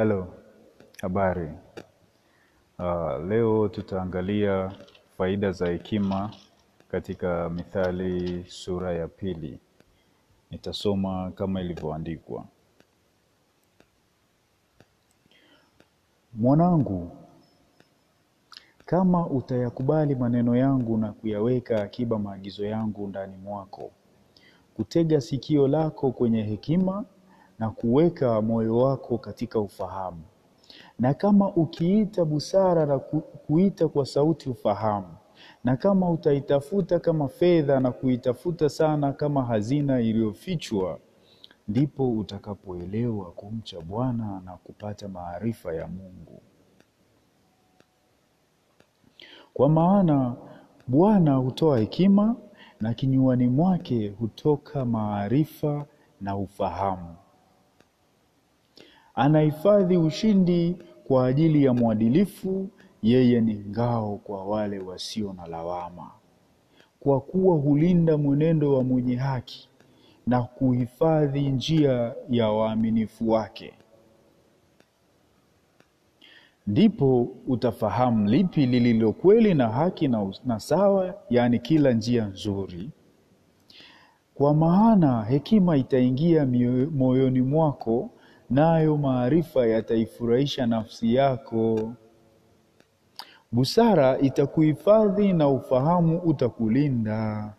Hello, habari. Uh, leo tutaangalia faida za hekima katika Mithali sura ya pili. Nitasoma kama ilivyoandikwa. Mwanangu, kama utayakubali maneno yangu na kuyaweka akiba maagizo yangu ndani mwako, kutega sikio lako kwenye hekima na kuweka moyo wako katika ufahamu, na kama ukiita busara na kuita kwa sauti ufahamu, na kama utaitafuta kama fedha na kuitafuta sana kama hazina iliyofichwa, ndipo utakapoelewa kumcha Bwana na kupata maarifa ya Mungu. Kwa maana Bwana hutoa hekima, na kinywani mwake hutoka maarifa na ufahamu. Anahifadhi ushindi kwa ajili ya mwadilifu, yeye ni ngao kwa wale wasio na lawama. Kwa kuwa hulinda mwenendo wa mwenye haki na kuhifadhi njia ya waaminifu wake. Ndipo utafahamu lipi lililo kweli na haki na, na sawa, yaani kila njia nzuri. Kwa maana hekima itaingia moyoni mwako, nayo maarifa yataifurahisha nafsi yako. Busara itakuhifadhi na ufahamu utakulinda.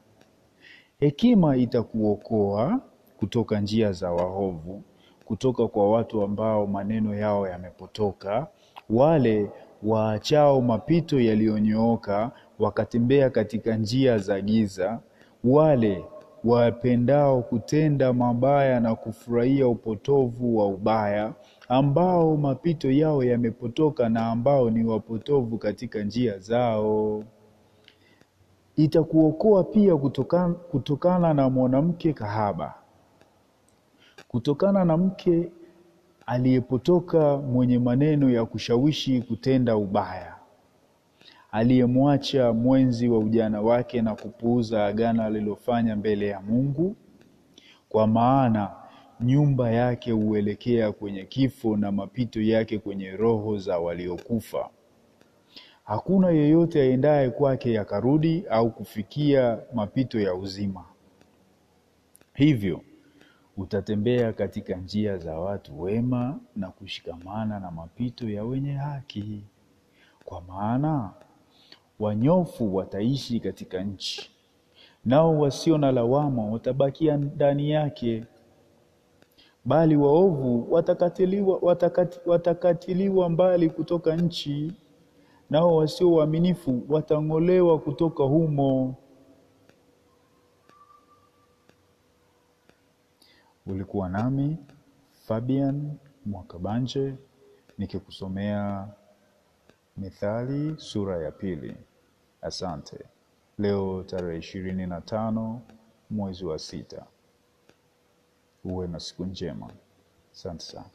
Hekima itakuokoa kutoka njia za waovu, kutoka kwa watu ambao maneno yao yamepotoka, wale waachao mapito yaliyonyooka, wakatembea katika njia za giza, wale wapendao kutenda mabaya na kufurahia upotovu wa ubaya, ambao mapito yao yamepotoka na ambao ni wapotovu katika njia zao. Itakuokoa pia kutokana, kutokana na mwanamke kahaba, kutokana na mke aliyepotoka mwenye maneno ya kushawishi kutenda ubaya, aliyemwacha mwenzi wa ujana wake na kupuuza agano alilofanya mbele ya Mungu. Kwa maana nyumba yake huelekea kwenye kifo na mapito yake kwenye roho za waliokufa. Hakuna yeyote aendaye kwake yakarudi au kufikia mapito ya uzima. Hivyo utatembea katika njia za watu wema na kushikamana na mapito ya wenye haki. Kwa maana wanyofu wataishi katika nchi, nao wasio na lawama watabakia ndani yake. Bali waovu watakatiliwa, watakati, watakatiliwa mbali kutoka nchi, nao wasio waaminifu watang'olewa kutoka humo. Ulikuwa nami Fabian Mwakabanje nikikusomea Mithali sura ya pili. Asante. Leo tarehe ishirini na tano mwezi wa sita. Uwe na siku njema. Asante sana.